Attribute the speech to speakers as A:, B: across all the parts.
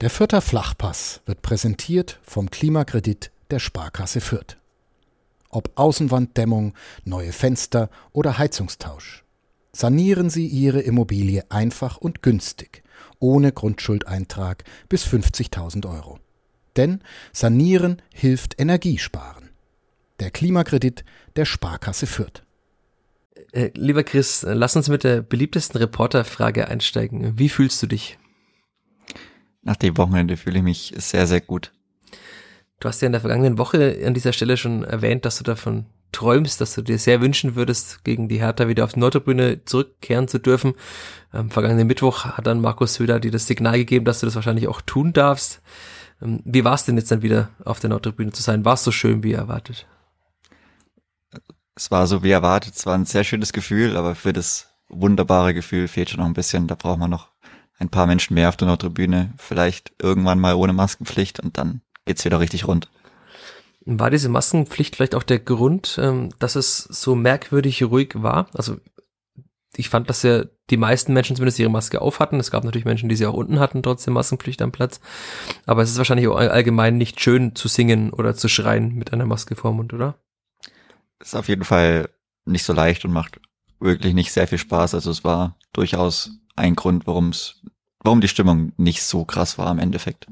A: Der Fürther Flachpass wird präsentiert vom Klimakredit der Sparkasse Fürth. Ob Außenwanddämmung, neue Fenster oder Heizungstausch. Sanieren Sie Ihre Immobilie einfach und günstig, ohne Grundschuldeintrag bis 50.000 Euro. Denn Sanieren hilft Energiesparen. Der Klimakredit der Sparkasse Fürth.
B: Äh, lieber Chris, lass uns mit der beliebtesten Reporterfrage einsteigen. Wie fühlst du dich?
C: Nach dem Wochenende fühle ich mich sehr, sehr gut.
B: Du hast ja in der vergangenen Woche an dieser Stelle schon erwähnt, dass du davon träumst, dass du dir sehr wünschen würdest, gegen die Hertha wieder auf die Nordtribüne zurückkehren zu dürfen. Am vergangenen Mittwoch hat dann Markus Söder dir das Signal gegeben, dass du das wahrscheinlich auch tun darfst. Ähm, wie war es denn jetzt dann wieder auf der Nordtribüne zu sein? War es so schön wie erwartet?
C: Es war so wie erwartet. Es war ein sehr schönes Gefühl, aber für das wunderbare Gefühl fehlt schon noch ein bisschen. Da braucht man noch ein paar Menschen mehr auf der Nordtribüne, vielleicht irgendwann mal ohne Maskenpflicht und dann geht's wieder richtig rund.
B: War diese Maskenpflicht vielleicht auch der Grund, ähm, dass es so merkwürdig ruhig war? Also ich fand, dass ja die meisten Menschen zumindest ihre Maske auf hatten. Es gab natürlich Menschen, die sie auch unten hatten, trotzdem Maskenpflicht am Platz. Aber es ist wahrscheinlich auch allgemein nicht schön zu singen oder zu schreien mit einer Maske vorm Mund, oder?
C: Ist auf jeden Fall nicht so leicht und macht wirklich nicht sehr viel Spaß. Also es war durchaus ein Grund, warum es, warum die Stimmung nicht so krass war im Endeffekt.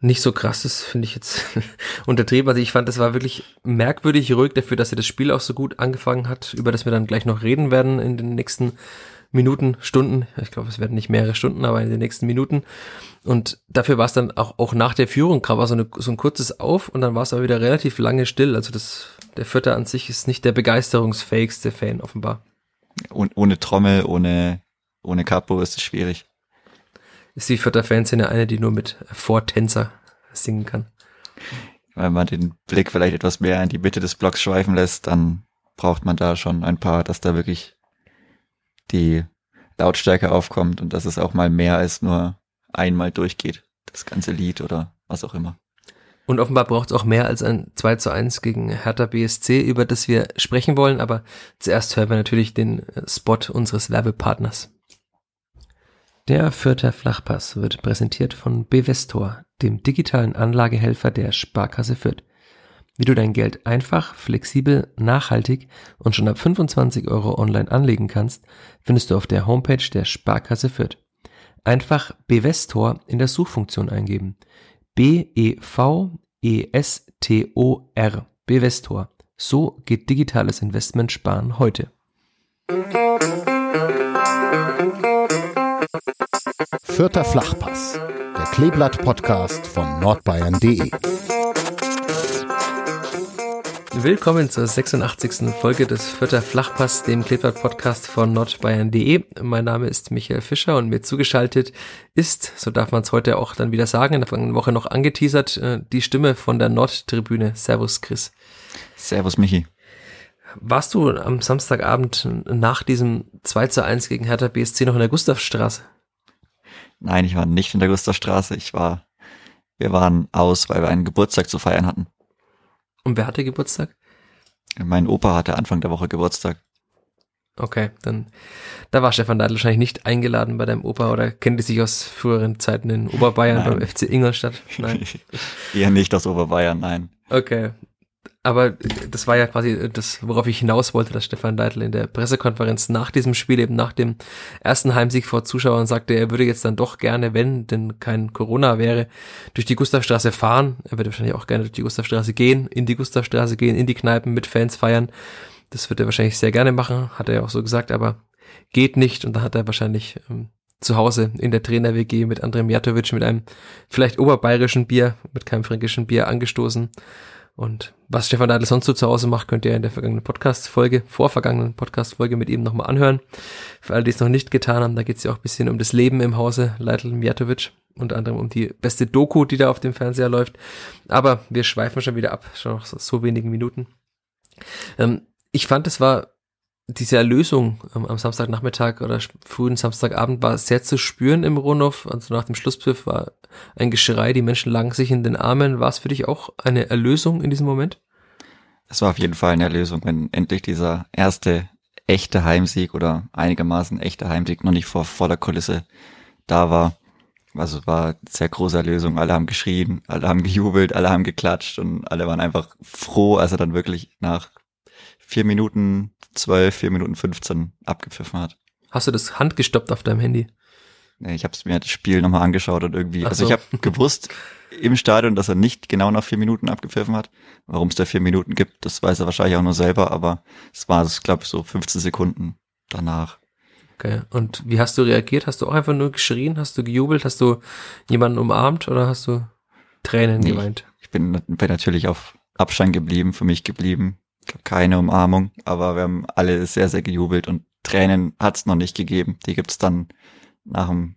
B: Nicht so krass ist, finde ich jetzt untertrieben. Also ich fand, es war wirklich merkwürdig ruhig dafür, dass er das Spiel auch so gut angefangen hat, über das wir dann gleich noch reden werden in den nächsten Minuten, Stunden. Ich glaube, es werden nicht mehrere Stunden, aber in den nächsten Minuten. Und dafür war es dann auch, auch nach der Führung, war so, eine, so ein kurzes Auf und dann war es aber wieder relativ lange still. Also das, der Vierter an sich ist nicht der begeisterungsfähigste Fan offenbar.
C: Und ohne Trommel, ohne ohne Capo ist es schwierig.
B: Ist die Vierter Fanszene eine, die nur mit Vortänzer singen kann?
C: Wenn man den Blick vielleicht etwas mehr in die Mitte des Blocks schweifen lässt, dann braucht man da schon ein paar, dass da wirklich die Lautstärke aufkommt und dass es auch mal mehr als nur einmal durchgeht, das ganze Lied oder was auch immer.
B: Und offenbar braucht es auch mehr als ein 2 zu 1 gegen Hertha BSC, über das wir sprechen wollen. Aber zuerst hören wir natürlich den Spot unseres Werbepartners. Der Fürther Flachpass wird präsentiert von Bevestor, dem digitalen Anlagehelfer der Sparkasse Fürth. Wie du dein Geld einfach, flexibel, nachhaltig und schon ab 25 Euro online anlegen kannst, findest du auf der Homepage der Sparkasse Fürth. Einfach Bevestor in der Suchfunktion eingeben. B-E-V-E-S-T-O-R. Bevestor. So geht digitales Investment sparen heute.
A: Vierter Flachpass, der Kleeblatt-Podcast von nordbayern.de.
B: Willkommen zur 86. Folge des Vierter Flachpass, dem Kleeblatt-Podcast von nordbayern.de. Mein Name ist Michael Fischer und mir zugeschaltet ist, so darf man es heute auch dann wieder sagen, in der vergangenen Woche noch angeteasert, äh, die Stimme von der Nordtribüne. Servus Chris.
C: Servus Michi.
B: Warst du am Samstagabend nach diesem 2 zu 1 gegen Hertha BSC noch in der Gustavstraße?
C: Nein, ich war nicht in der Gustavstraße. Ich war, wir waren aus, weil wir einen Geburtstag zu feiern hatten.
B: Und wer hatte Geburtstag?
C: Mein Opa hatte Anfang der Woche Geburtstag.
B: Okay, dann da war Stefan Neidl wahrscheinlich nicht eingeladen bei deinem Opa oder kennt ihr sich aus früheren Zeiten in Oberbayern nein. beim FC Ingolstadt?
C: Nein. Eher nicht aus Oberbayern, nein.
B: Okay, aber das war ja quasi das, worauf ich hinaus wollte, dass Stefan Leitl in der Pressekonferenz nach diesem Spiel, eben nach dem ersten Heimsieg vor Zuschauern sagte, er würde jetzt dann doch gerne, wenn denn kein Corona wäre, durch die Gustavstraße fahren. Er würde wahrscheinlich auch gerne durch die Gustavstraße gehen, in die Gustavstraße gehen, in die Kneipen mit Fans feiern. Das wird er wahrscheinlich sehr gerne machen, hat er ja auch so gesagt, aber geht nicht. Und da hat er wahrscheinlich ähm, zu Hause in der Trainer-WG mit Andrei Mijatovic mit einem vielleicht oberbayerischen Bier, mit keinem fränkischen Bier angestoßen und was Stefan Neidl sonst so zu Hause macht, könnt ihr in der vergangenen Podcast-Folge, vorvergangenen Podcast-Folge mit ihm nochmal anhören. Für alle, die es noch nicht getan haben, da geht es ja auch ein bisschen um das Leben im Hause Leitl Mijatovic, unter anderem um die beste Doku, die da auf dem Fernseher läuft. Aber wir schweifen schon wieder ab, schon noch so wenigen Minuten. Ähm, ich fand, es war diese Erlösung am Samstagnachmittag oder frühen Samstagabend war sehr zu spüren im Rundhof. Also nach dem Schlusspfiff war ein Geschrei, die Menschen lagen sich in den Armen. War es für dich auch eine Erlösung in diesem Moment?
C: Es war auf jeden Fall eine Erlösung, wenn endlich dieser erste echte Heimsieg oder einigermaßen echte Heimsieg noch nicht vor voller Kulisse da war. Also war sehr große Lösung. Alle haben geschrien, alle haben gejubelt, alle haben geklatscht und alle waren einfach froh, als er dann wirklich nach vier Minuten zwölf, vier Minuten 15 abgepfiffen hat.
B: Hast du das handgestoppt auf deinem Handy?
C: Nee, ich habe mir das Spiel nochmal angeschaut und irgendwie, Ach also ich habe gewusst im Stadion, dass er nicht genau nach vier Minuten abgepfiffen hat. Warum es da vier Minuten gibt, das weiß er wahrscheinlich auch nur selber, aber es war, glaube ich, so 15 Sekunden danach.
B: Okay. Und wie hast du reagiert? Hast du auch einfach nur geschrien? Hast du gejubelt? Hast du jemanden umarmt oder hast du Tränen nee, geweint?
C: Ich bin, bin natürlich auf Abstand geblieben, für mich geblieben. Glaube, keine Umarmung, aber wir haben alle sehr, sehr gejubelt und Tränen hat es noch nicht gegeben. Die gibt's dann nach dem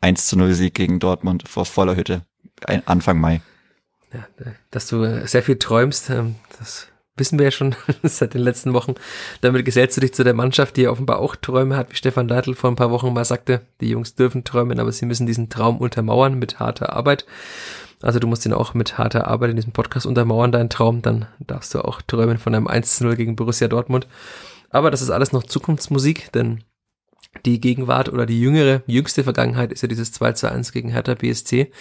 C: 1 zu 0 Sieg gegen Dortmund vor voller Hütte Anfang Mai.
B: Ja, dass du sehr viel träumst, ähm, das wissen wir ja schon seit den letzten Wochen. Damit gesellst du dich zu der Mannschaft, die offenbar auch Träume hat, wie Stefan Leitl vor ein paar Wochen mal sagte. Die Jungs dürfen träumen, aber sie müssen diesen Traum untermauern mit harter Arbeit. Also du musst ihn auch mit harter Arbeit in diesem Podcast untermauern, deinen Traum. Dann darfst du auch träumen von einem 1 zu 0 gegen Borussia Dortmund. Aber das ist alles noch Zukunftsmusik, denn die Gegenwart oder die jüngere, jüngste Vergangenheit ist ja dieses 2 zu 1 gegen Hertha BSC.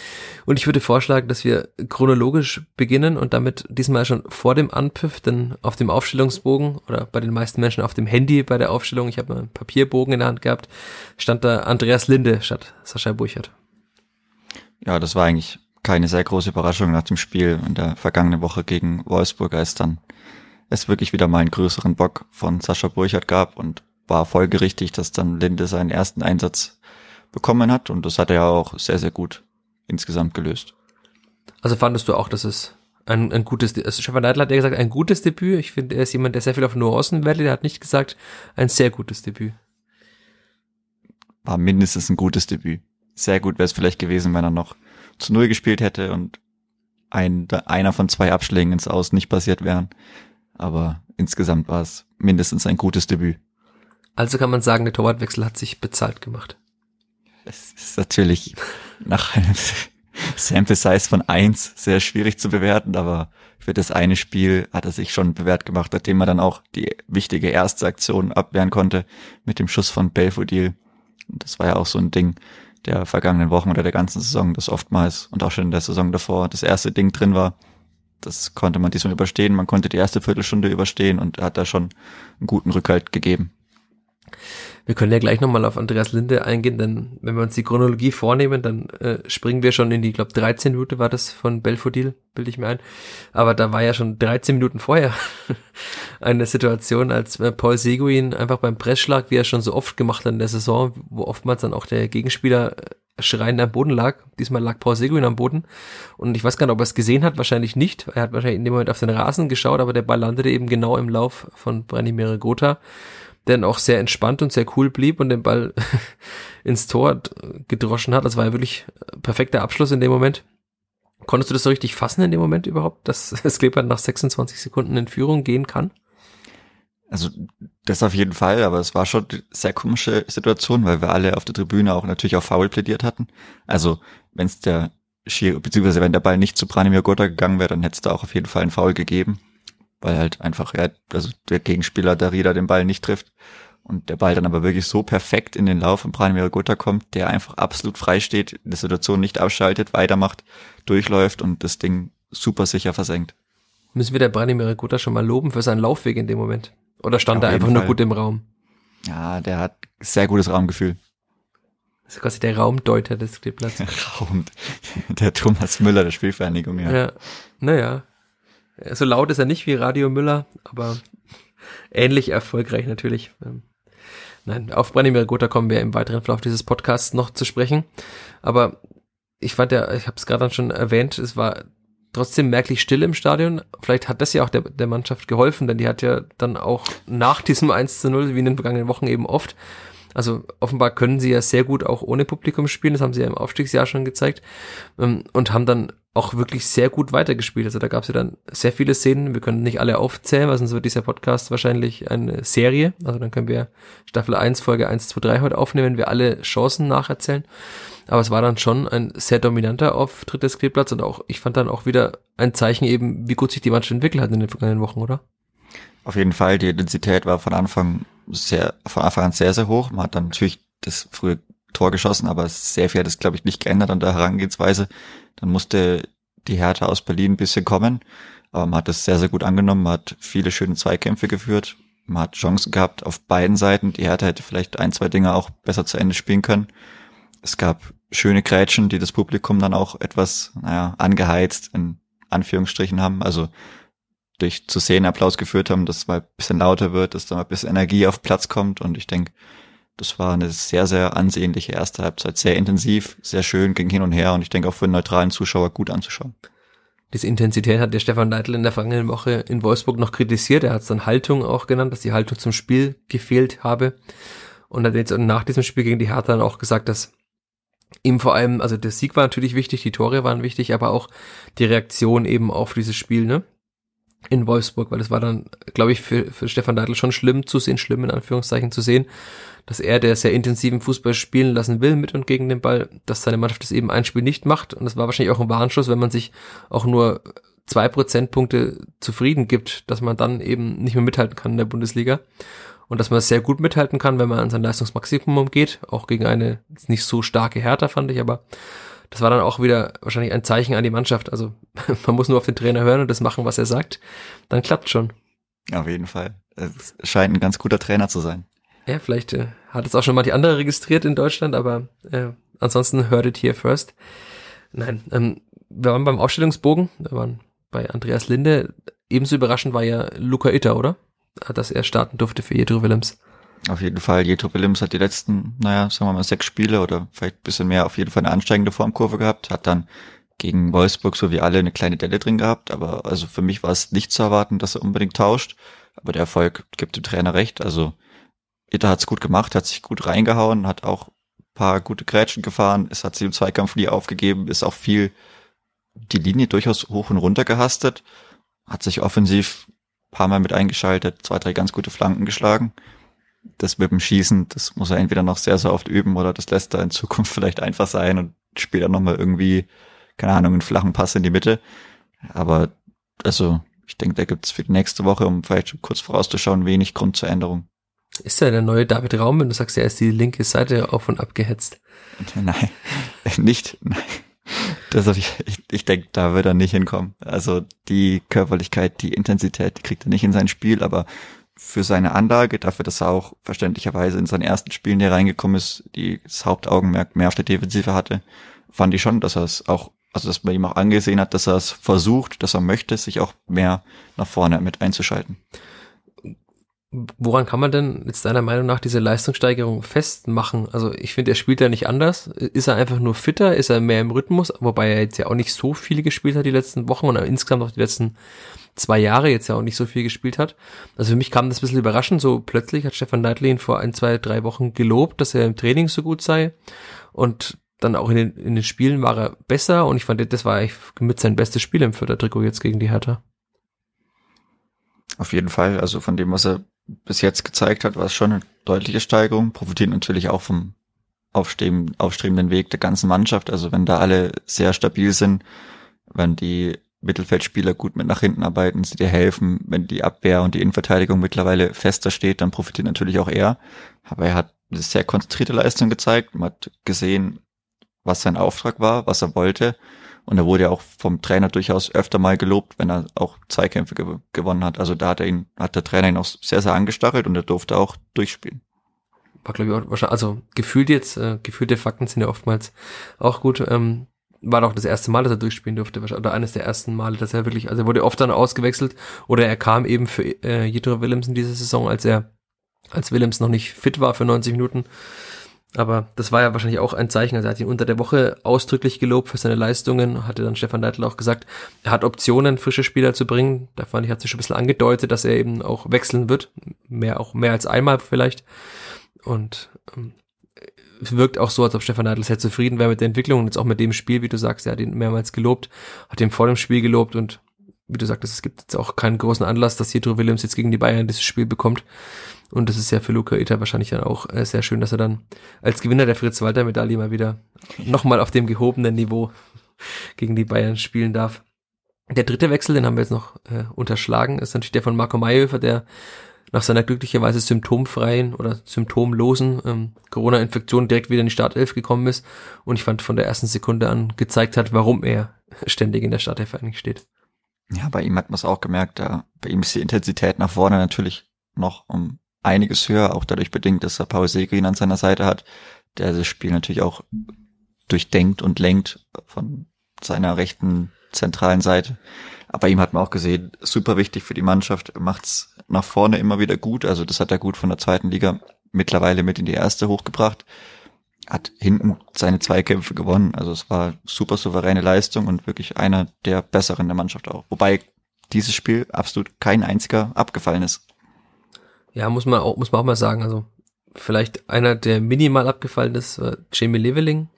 B: Und ich würde vorschlagen, dass wir chronologisch beginnen und damit diesmal schon vor dem Anpfiff, denn auf dem Aufstellungsbogen oder bei den meisten Menschen auf dem Handy bei der Aufstellung, ich habe einen Papierbogen in der Hand gehabt, stand da Andreas Linde statt Sascha Burchert.
C: Ja, das war eigentlich keine sehr große Überraschung nach dem Spiel in der vergangenen Woche gegen Wolfsburg, als dann es wirklich wieder mal einen größeren Bock von Sascha Burchert gab und war folgerichtig, dass dann Linde seinen ersten Einsatz bekommen hat und das hat er ja auch sehr, sehr gut insgesamt gelöst.
B: Also fandest du auch, dass es ein, ein gutes, also Stefan Neidl hat ja gesagt, ein gutes Debüt. Ich finde, er ist jemand, der sehr viel auf Nuancen wertet. Er hat nicht gesagt, ein sehr gutes Debüt.
C: War mindestens ein gutes Debüt. Sehr gut wäre es vielleicht gewesen, wenn er noch zu Null gespielt hätte und ein, einer von zwei Abschlägen ins Aus nicht passiert wären. Aber insgesamt war es mindestens ein gutes Debüt.
B: Also kann man sagen, der Torwartwechsel hat sich bezahlt gemacht.
C: Es ist natürlich nach einem Sample Size von eins sehr schwierig zu bewerten, aber für das eine Spiel hat er sich schon bewährt gemacht, nachdem er dann auch die wichtige erste Aktion abwehren konnte mit dem Schuss von Belfodil. Und das war ja auch so ein Ding der vergangenen Wochen oder der ganzen Saison, das oftmals und auch schon in der Saison davor das erste Ding drin war. Das konnte man diesmal überstehen. Man konnte die erste Viertelstunde überstehen und hat da schon einen guten Rückhalt gegeben.
B: Wir können ja gleich nochmal auf Andreas Linde eingehen, denn wenn wir uns die Chronologie vornehmen, dann äh, springen wir schon in die, glaube 13 Minuten war das von Belfodil, bilde ich mir ein. Aber da war ja schon 13 Minuten vorher eine Situation, als äh, Paul Seguin einfach beim Pressschlag, wie er schon so oft gemacht hat in der Saison, wo oftmals dann auch der Gegenspieler äh, schreiend am Boden lag. Diesmal lag Paul Seguin am Boden. Und ich weiß gar nicht, ob er es gesehen hat, wahrscheinlich nicht. Er hat wahrscheinlich in dem Moment auf den Rasen geschaut, aber der Ball landete eben genau im Lauf von Branimir Gotha der dann auch sehr entspannt und sehr cool blieb und den Ball ins Tor gedroschen hat. Das war ja wirklich perfekter Abschluss in dem Moment. Konntest du das so richtig fassen in dem Moment überhaupt, dass das Kleeblatt nach 26 Sekunden in Führung gehen kann?
C: Also das auf jeden Fall, aber es war schon eine sehr komische Situation, weil wir alle auf der Tribüne auch natürlich auf Foul plädiert hatten. Also wenn es der Schiri, beziehungsweise wenn der Ball nicht zu Branimir Gotha gegangen wäre, dann hätte es da auch auf jeden Fall einen Foul gegeben weil halt einfach ja, also der Gegenspieler Darida den Ball nicht trifft und der Ball dann aber wirklich so perfekt in den Lauf von Branimir Gutta kommt, der einfach absolut frei steht, die Situation nicht abschaltet, weitermacht, durchläuft und das Ding super sicher versenkt.
B: Müssen wir der Branimir Gutta schon mal loben für seinen Laufweg in dem Moment? Oder stand er einfach nur gut im Raum?
C: Ja, der hat sehr gutes Raumgefühl.
B: Das ist quasi der Raumdeuter des Kleeblatts.
C: Raum. Der Thomas Müller der Spielvereinigung, ja.
B: Ja, naja, so laut ist er nicht wie Radio Müller, aber ähnlich erfolgreich natürlich. Ähm, nein, auf Branimir Gotha kommen wir im weiteren Verlauf dieses Podcasts noch zu sprechen. Aber ich fand ja, ich habe es gerade schon erwähnt, es war trotzdem merklich still im Stadion. Vielleicht hat das ja auch der, der Mannschaft geholfen, denn die hat ja dann auch nach diesem 1 zu 0, wie in den vergangenen Wochen eben oft, also offenbar können sie ja sehr gut auch ohne Publikum spielen, das haben sie ja im Aufstiegsjahr schon gezeigt ähm, und haben dann auch wirklich sehr gut weitergespielt. Also da gab es ja dann sehr viele Szenen. Wir können nicht alle aufzählen, weil sonst wird dieser Podcast wahrscheinlich eine Serie. Also dann können wir Staffel 1, Folge 1, 2, 3 heute aufnehmen, wenn wir alle Chancen nacherzählen. Aber es war dann schon ein sehr dominanter Auftritt des Kleeblatts und auch, ich fand dann auch wieder ein Zeichen eben, wie gut sich die Mannschaft entwickelt hat in den vergangenen Wochen, oder?
C: Auf jeden Fall, die Intensität war von Anfang sehr, von Anfang an sehr, sehr hoch. Man hat dann natürlich das frühe Tor geschossen, aber sehr viel hat es, glaube ich, nicht geändert an der Herangehensweise. Dann musste die Härte aus Berlin ein bisschen kommen, aber man hat es sehr, sehr gut angenommen, man hat viele schöne Zweikämpfe geführt, man hat Chancen gehabt auf beiden Seiten. Die Hertha hätte vielleicht ein, zwei Dinge auch besser zu Ende spielen können. Es gab schöne Grätschen, die das Publikum dann auch etwas, naja, angeheizt in Anführungsstrichen haben. Also durch zu sehen Applaus geführt haben, dass es mal ein bisschen lauter wird, dass da mal ein bisschen Energie auf Platz kommt. Und ich denke, das war eine sehr, sehr ansehnliche erste Halbzeit. Sehr intensiv, sehr schön, ging hin und her und ich denke auch für einen neutralen Zuschauer gut anzuschauen.
B: Diese Intensität hat der Stefan Neidl in der vergangenen Woche in Wolfsburg noch kritisiert. Er hat es dann Haltung auch genannt, dass die Haltung zum Spiel gefehlt habe. Und hat jetzt nach diesem Spiel gegen die Hertha dann auch gesagt, dass ihm vor allem, also der Sieg war natürlich wichtig, die Tore waren wichtig, aber auch die Reaktion eben auf dieses Spiel, ne? In Wolfsburg, weil es war dann, glaube ich, für, für Stefan Neidl schon schlimm zu sehen, schlimm in Anführungszeichen zu sehen, dass er, der sehr intensiven Fußball spielen lassen will mit und gegen den Ball, dass seine Mannschaft das eben ein Spiel nicht macht. Und das war wahrscheinlich auch ein Warnschuss, wenn man sich auch nur zwei Prozentpunkte zufrieden gibt, dass man dann eben nicht mehr mithalten kann in der Bundesliga. Und dass man sehr gut mithalten kann, wenn man an sein Leistungsmaximum geht, auch gegen eine nicht so starke Hertha, fand ich, aber das war dann auch wieder wahrscheinlich ein Zeichen an die Mannschaft. Also man muss nur auf den Trainer hören und das machen, was er sagt. Dann klappt schon.
C: Auf jeden Fall. Es scheint ein ganz guter Trainer zu sein.
B: Ja, vielleicht äh, hat es auch schon mal die andere registriert in Deutschland, aber äh, ansonsten heard it here first. Nein, ähm, wir waren beim Ausstellungsbogen, wir waren bei Andreas Linde. Ebenso überraschend war ja Luca Itter, oder? Dass er starten durfte für Jedro Willems.
C: Auf jeden Fall, Jedro Willems hat die letzten, naja, sagen wir mal, sechs Spiele oder vielleicht ein bisschen mehr auf jeden Fall eine ansteigende Formkurve gehabt, hat dann gegen Wolfsburg so wie alle eine kleine Delle drin gehabt, aber also für mich war es nicht zu erwarten, dass er unbedingt tauscht, aber der Erfolg gibt dem Trainer recht, also Itter hat's gut gemacht, hat sich gut reingehauen, hat auch paar gute Grätschen gefahren, es hat sich im Zweikampf nie aufgegeben, ist auch viel die Linie durchaus hoch und runter gehastet, hat sich offensiv paar Mal mit eingeschaltet, zwei, drei ganz gute Flanken geschlagen. Das mit dem Schießen, das muss er entweder noch sehr, sehr oft üben oder das lässt er in Zukunft vielleicht einfach sein und spielt dann nochmal irgendwie, keine Ahnung, einen flachen Pass in die Mitte. Aber also, ich denke, da gibt's für die nächste Woche, um vielleicht schon kurz vorauszuschauen, wenig Grund zur Änderung.
B: Ist er der neue David Raum, wenn du sagst, er ist die linke Seite auf und ab gehetzt?
C: Nein, nicht. Nein. Das, ich, ich, ich denke, da wird er nicht hinkommen. Also die Körperlichkeit, die Intensität, die kriegt er nicht in sein Spiel, aber für seine Anlage, dafür, dass er auch verständlicherweise in seinen ersten Spielen, der reingekommen ist, die das Hauptaugenmerk mehr auf der Defensive hatte, fand ich schon, dass er es auch, also dass man ihm auch angesehen hat, dass er es versucht, dass er möchte, sich auch mehr nach vorne mit einzuschalten.
B: Woran kann man denn jetzt deiner Meinung nach diese Leistungssteigerung festmachen? Also ich finde, er spielt ja nicht anders. Ist er einfach nur fitter? Ist er mehr im Rhythmus? Wobei er jetzt ja auch nicht so viele gespielt hat die letzten Wochen und insgesamt auch die letzten zwei Jahre jetzt ja auch nicht so viel gespielt hat. Also für mich kam das ein bisschen überraschend. So plötzlich hat Stefan Neidlin vor ein, zwei, drei Wochen gelobt, dass er im Training so gut sei. Und dann auch in den, in den Spielen war er besser und ich fand, das war eigentlich mit sein bestes Spiel im Vierter-Trikot jetzt gegen die Hertha.
C: Auf jeden Fall. Also von dem, was er bis jetzt gezeigt hat, war es schon eine deutliche Steigerung. Profitiert natürlich auch vom aufstrebenden Weg der ganzen Mannschaft. Also wenn da alle sehr stabil sind, wenn die Mittelfeldspieler gut mit nach hinten arbeiten, sie dir helfen, wenn die Abwehr und die Innenverteidigung mittlerweile fester steht, dann profitiert natürlich auch er. Aber er hat eine sehr konzentrierte Leistung gezeigt. Man hat gesehen, was sein Auftrag war, was er wollte. Und er wurde ja auch vom Trainer durchaus öfter mal gelobt, wenn er auch Zweikämpfe ge gewonnen hat. Also da hat er ihn, hat der Trainer ihn auch sehr, sehr angestachelt und er durfte auch durchspielen.
B: War, glaube ich, auch wahrscheinlich, also gefühlt jetzt, äh, gefühlte Fakten sind ja oftmals auch gut. Ähm, war doch das erste Mal, dass er durchspielen durfte, oder eines der ersten Male, dass er wirklich, also er wurde oft dann ausgewechselt oder er kam eben für äh, Jedro Willems in dieser Saison, als er, als Willems noch nicht fit war für 90 Minuten aber das war ja wahrscheinlich auch ein Zeichen. Also er hat ihn unter der Woche ausdrücklich gelobt für seine Leistungen. Hatte dann Stefan Neidl auch gesagt, er hat Optionen, frische Spieler zu bringen. Da fand ich, hat sich schon ein bisschen angedeutet, dass er eben auch wechseln wird. Mehr, auch mehr als einmal vielleicht. Und ähm, wirkt auch so, als ob Stefan Neidl sehr zufrieden wäre mit der Entwicklung und jetzt auch mit dem Spiel, wie du sagst. Er hat ihn mehrmals gelobt, hat ihn vor dem Spiel gelobt und wie du sagtest, es gibt jetzt auch keinen großen Anlass, dass Jedro Williams jetzt gegen die Bayern dieses Spiel bekommt. Und das ist ja für Luca Ita wahrscheinlich dann auch äh, sehr schön, dass er dann als Gewinner der Fritz-Walter-Medaille mal wieder nochmal auf dem gehobenen Niveau gegen die Bayern spielen darf. Der dritte Wechsel, den haben wir jetzt noch äh, unterschlagen, ist natürlich der von Marco Mayhöfer, der nach seiner glücklicherweise symptomfreien oder symptomlosen ähm, Corona-Infektion direkt wieder in die Startelf gekommen ist und ich fand von der ersten Sekunde an gezeigt hat, warum er ständig in der Startelf eigentlich steht.
C: Ja, bei ihm hat man es auch gemerkt, da, bei ihm ist die Intensität nach vorne natürlich noch um einiges höher, auch dadurch bedingt, dass er Paul Segrin an seiner Seite hat, der das Spiel natürlich auch durchdenkt und lenkt von seiner rechten zentralen Seite. Aber ihm hat man auch gesehen, super wichtig für die Mannschaft, macht's nach vorne immer wieder gut. Also das hat er gut von der zweiten Liga mittlerweile mit in die erste hochgebracht. Hat hinten seine Zweikämpfe gewonnen. Also es war super souveräne Leistung und wirklich einer der besseren der Mannschaft auch. Wobei dieses Spiel absolut kein einziger abgefallen ist.
B: Ja, muss man auch, muss man auch mal sagen. Also vielleicht einer, der minimal abgefallen ist, war Jamie Leveling.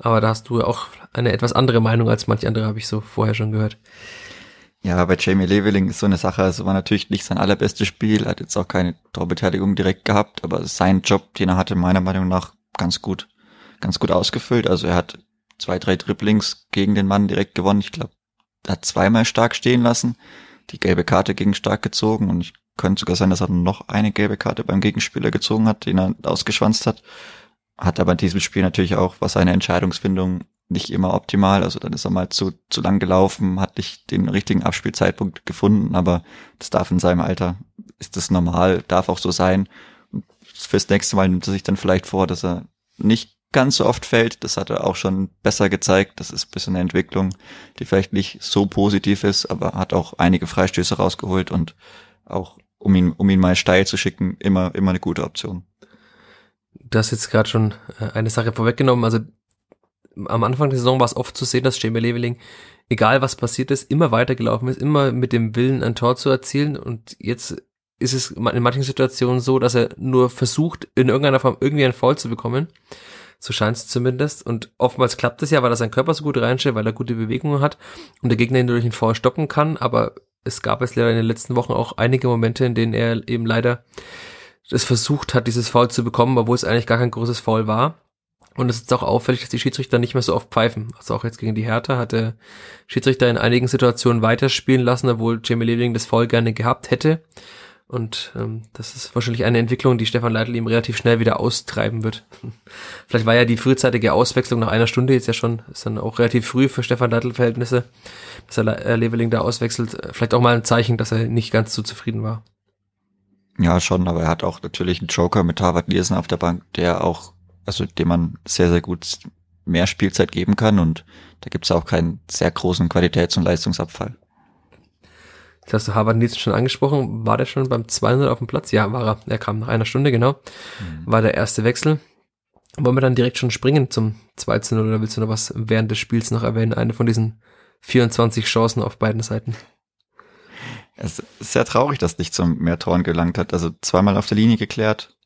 B: Aber da hast du auch eine etwas andere Meinung als manche andere, habe ich so vorher schon gehört.
C: Ja, bei Jamie Leveling ist so eine Sache, es war natürlich nicht sein allerbestes Spiel, hat jetzt auch keine Torbeteiligung direkt gehabt, aber sein Job, den er hatte, meiner Meinung nach ganz gut, ganz gut ausgefüllt. Also er hat zwei, drei Dribblings gegen den Mann direkt gewonnen. Ich glaube, er hat zweimal stark stehen lassen, die gelbe Karte gegen stark gezogen und ich könnte sogar sein, dass er noch eine gelbe Karte beim Gegenspieler gezogen hat, den er ausgeschwanzt hat. Hat aber in diesem Spiel natürlich auch, was seine Entscheidungsfindung nicht immer optimal. Also dann ist er mal zu, zu lang gelaufen, hat nicht den richtigen Abspielzeitpunkt gefunden, aber das darf in seinem Alter, ist das normal, darf auch so sein. Und fürs nächste Mal nimmt er sich dann vielleicht vor, dass er nicht ganz so oft fällt. Das hat er auch schon besser gezeigt. Das ist ein bisschen eine Entwicklung, die vielleicht nicht so positiv ist, aber hat auch einige Freistöße rausgeholt und auch, um ihn, um ihn mal steil zu schicken, immer, immer eine gute Option.
B: Du hast jetzt gerade schon äh, eine Sache vorweggenommen. Also am Anfang der Saison war es oft zu sehen, dass Jamie Leveling, egal was passiert ist, immer weitergelaufen ist, immer mit dem Willen, ein Tor zu erzielen. Und jetzt ist es in manchen Situationen so, dass er nur versucht, in irgendeiner Form irgendwie einen Foul zu bekommen. So scheint es zumindest. Und oftmals klappt es ja, weil er seinen Körper so gut reinstellt, weil er gute Bewegungen hat und der Gegner ihn durch einen Foul stoppen kann. Aber es gab es leider in den letzten Wochen auch einige Momente, in denen er eben leider es versucht hat, dieses Foul zu bekommen, obwohl es eigentlich gar kein großes Foul war. Und es ist auch auffällig, dass die Schiedsrichter nicht mehr so oft pfeifen. Also auch jetzt gegen die Hertha hat der Schiedsrichter in einigen Situationen weiterspielen lassen, obwohl Jamie Leveling das voll gerne gehabt hätte. Und ähm, das ist wahrscheinlich eine Entwicklung, die Stefan Leitl ihm relativ schnell wieder austreiben wird. Vielleicht war ja die frühzeitige Auswechslung nach einer Stunde jetzt ja schon, ist dann auch relativ früh für Stefan Leitl-Verhältnisse, dass er äh, Leveling da auswechselt. Vielleicht auch mal ein Zeichen, dass er nicht ganz so zufrieden war.
C: Ja, schon, aber er hat auch natürlich einen Joker mit Harvard Nielsen auf der Bank, der auch also dem man sehr, sehr gut mehr Spielzeit geben kann und da gibt es auch keinen sehr großen Qualitäts- und Leistungsabfall.
B: Jetzt hast du Harvard Nielsen schon angesprochen. War der schon beim 200 auf dem Platz? Ja, war er. Er kam nach einer Stunde, genau. Mhm. War der erste Wechsel. Wollen wir dann direkt schon springen zum 2 0 oder willst du noch was während des Spiels noch erwähnen? Eine von diesen 24 Chancen auf beiden Seiten.
C: Es ist sehr traurig, dass nicht zum mehr Toren gelangt hat. Also zweimal auf der Linie geklärt,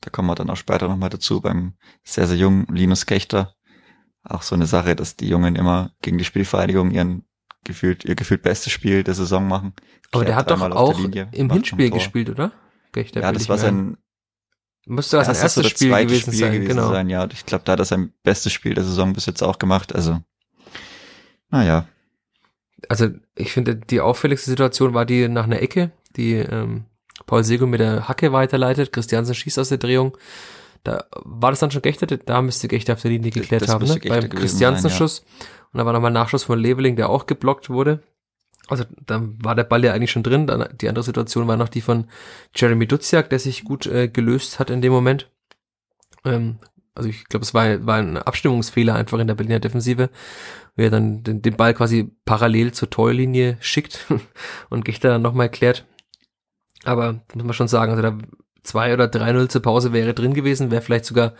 C: da kommen wir dann auch später nochmal dazu beim sehr, sehr jungen Linus Kechter. Auch so eine Sache, dass die Jungen immer gegen die Spielvereinigung ihren gefühlt, ihr gefühlt bestes Spiel der Saison machen.
B: Aber der hat doch auch Linie, im Hinspiel gespielt, oder?
C: Kechter, ja, das war sein,
B: Müsste das sein erstes Spiel gewesen Spiel sein,
C: gewesen genau. sein, ja. Ich glaube, da hat er sein bestes Spiel der Saison bis jetzt auch gemacht, also, naja.
B: Also, ich finde, die auffälligste Situation war die nach einer Ecke, die ähm, Paul Sego mit der Hacke weiterleitet, Christiansen schießt aus der Drehung. Da war das dann schon Gechter, da müsste Gechter auf der Linie geklärt das haben, ne? beim Christiansen-Schuss. Ja. Und da war nochmal Nachschuss von Leveling, der auch geblockt wurde. Also dann war der Ball ja eigentlich schon drin. Dann, die andere Situation war noch die von Jeremy Duziak, der sich gut äh, gelöst hat in dem Moment. Ähm, also ich glaube, es war, war ein Abstimmungsfehler einfach in der Berliner Defensive, wie er dann den, den Ball quasi parallel zur Torlinie schickt und Gechter dann nochmal erklärt. Aber muss man schon sagen, also da zwei oder drei Null zur Pause wäre drin gewesen, wäre vielleicht sogar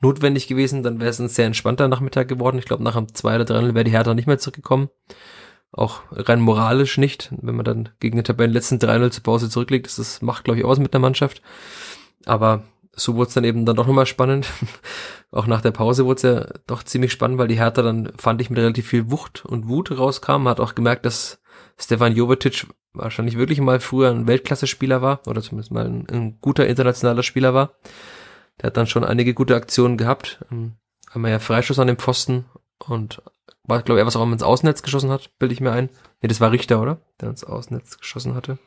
B: notwendig gewesen, dann wäre es ein sehr entspannter Nachmittag geworden. Ich glaube, nach einem zwei oder drei Null wäre die Hertha nicht mehr zurückgekommen. Auch rein moralisch nicht. Wenn man dann gegen den Tabellenletzten 3-0 zur Pause zurücklegt, das, das macht, glaube ich, aus mit der Mannschaft. Aber so wurde es dann eben dann doch nochmal spannend. auch nach der Pause wurde es ja doch ziemlich spannend, weil die Hertha dann, fand ich, mit relativ viel Wucht und Wut rauskam. Man hat auch gemerkt, dass Stefan Jovetic wahrscheinlich wirklich mal früher ein Weltklasse-Spieler war oder zumindest mal ein, ein, guter internationaler Spieler war. Der hat dann schon einige gute Aktionen gehabt. Ähm, einmal ja Freischuss an dem Pfosten und war, glaube ich, er was auch ins Außennetz geschossen hat, bilde ich mir ein. Nee, das war Richter, oder? Der ins Außennetz geschossen hatte.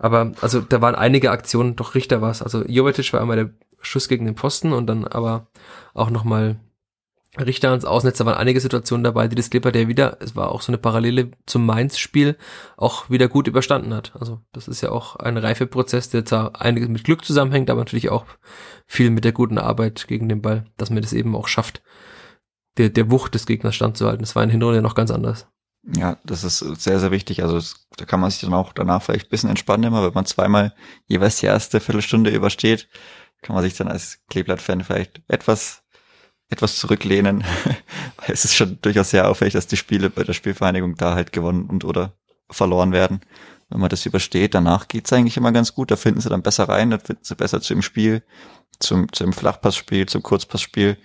B: Aber also da waren einige Aktionen, doch Richter war es. Also Jovetic war einmal der Schuss gegen den Pfosten und dann aber auch nochmal Richter ans Ausnetz, da waren einige Situationen dabei, die das Clipper, der wieder, es war auch so eine Parallele zum Mainz-Spiel, auch wieder gut überstanden hat. Also das ist ja auch ein Reifeprozess, der zwar einiges mit Glück zusammenhängt, aber natürlich auch viel mit der guten Arbeit gegen den Ball, dass man das eben auch schafft, der, der Wucht des Gegners standzuhalten. Das war in Hinrunde noch ganz anders.
C: Ja, das ist sehr, sehr wichtig. Also das, da kann man sich dann auch danach vielleicht ein bisschen entspannen immer, wenn man zweimal jeweils die erste Viertelstunde übersteht, kann man sich dann als Kleeblatt-Fan vielleicht etwas etwas zurücklehnen. es ist schon durchaus sehr auffällig, dass die Spiele bei der Spielvereinigung da halt gewonnen und oder verloren werden. Wenn man das übersteht, danach geht's eigentlich immer ganz gut. Da finden sie dann besser rein, da finden sie besser zu im Spiel, zum, zum Flachpassspiel, zum Kurzpassspiel.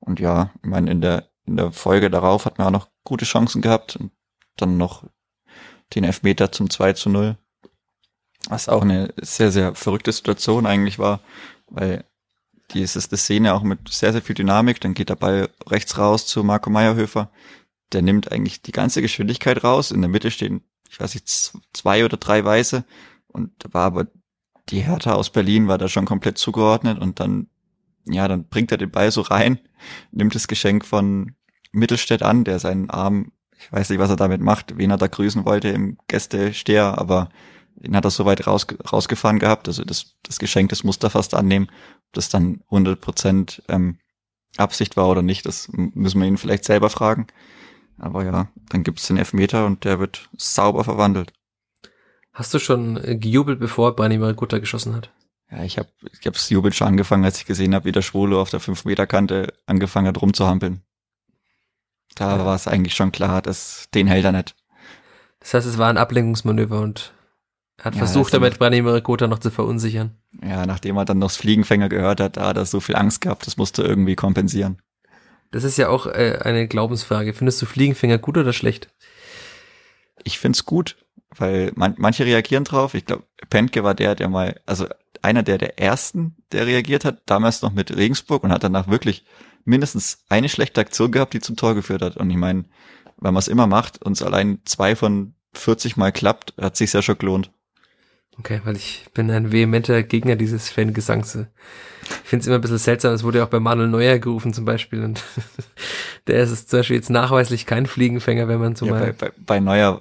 C: Und ja, ich meine, in der, in der Folge darauf hat man auch noch gute Chancen gehabt und dann noch den Elfmeter zum 2 zu 0. Was auch eine sehr, sehr verrückte Situation eigentlich war, weil die ist eine Szene auch mit sehr, sehr viel Dynamik. Dann geht der Ball rechts raus zu Marco Meyerhöfer. Der nimmt eigentlich die ganze Geschwindigkeit raus. In der Mitte stehen, ich weiß nicht, zwei oder drei Weiße. Und da war aber die Hertha aus Berlin war da schon komplett zugeordnet und dann, ja, dann bringt er den Ball so rein, nimmt das Geschenk von Mittelstädt an, der seinen Arm, ich weiß nicht, was er damit macht, wen er da grüßen wollte im Gästesteher, aber den hat er so weit raus, rausgefahren gehabt. Also das, das Geschenk, das musste er fast annehmen. Ob das dann 100 Prozent ähm, Absicht war oder nicht, das müssen wir ihn vielleicht selber fragen. Aber ja, dann gibt's den Elfmeter und der wird sauber verwandelt.
B: Hast du schon gejubelt, bevor Branimir Gutta geschossen hat?
C: Ja, ich habe ich hab's jubelt schon angefangen, als ich gesehen habe, wie der Schwule auf der 5-Meter-Kante angefangen hat rumzuhampeln. Da ja. war es eigentlich schon klar, dass den hält er nicht.
B: Das heißt, es war ein Ablenkungsmanöver und er hat ja, versucht, damit Branimir Kota noch zu verunsichern.
C: Ja, nachdem er dann noch das Fliegenfänger gehört hat, da hat er so viel Angst gehabt, das musste irgendwie kompensieren.
B: Das ist ja auch äh, eine Glaubensfrage. Findest du Fliegenfänger gut oder schlecht?
C: Ich find's gut, weil man, manche reagieren drauf. Ich glaube, Pentke war der, der mal, also einer der der ersten, der reagiert hat, damals noch mit Regensburg und hat danach wirklich mindestens eine schlechte Aktion gehabt, die zum Tor geführt hat. Und ich meine, wenn man es immer macht und es allein zwei von 40 Mal klappt, hat sich's ja schon gelohnt.
B: Okay, weil ich bin ein vehementer Gegner dieses Fangesangs. Ich finde es immer ein bisschen seltsam, es wurde ja auch bei Manuel Neuer gerufen zum Beispiel und der ist zum Beispiel jetzt nachweislich kein Fliegenfänger, wenn man so ja,
C: mal... Bei, bei, bei Neuer,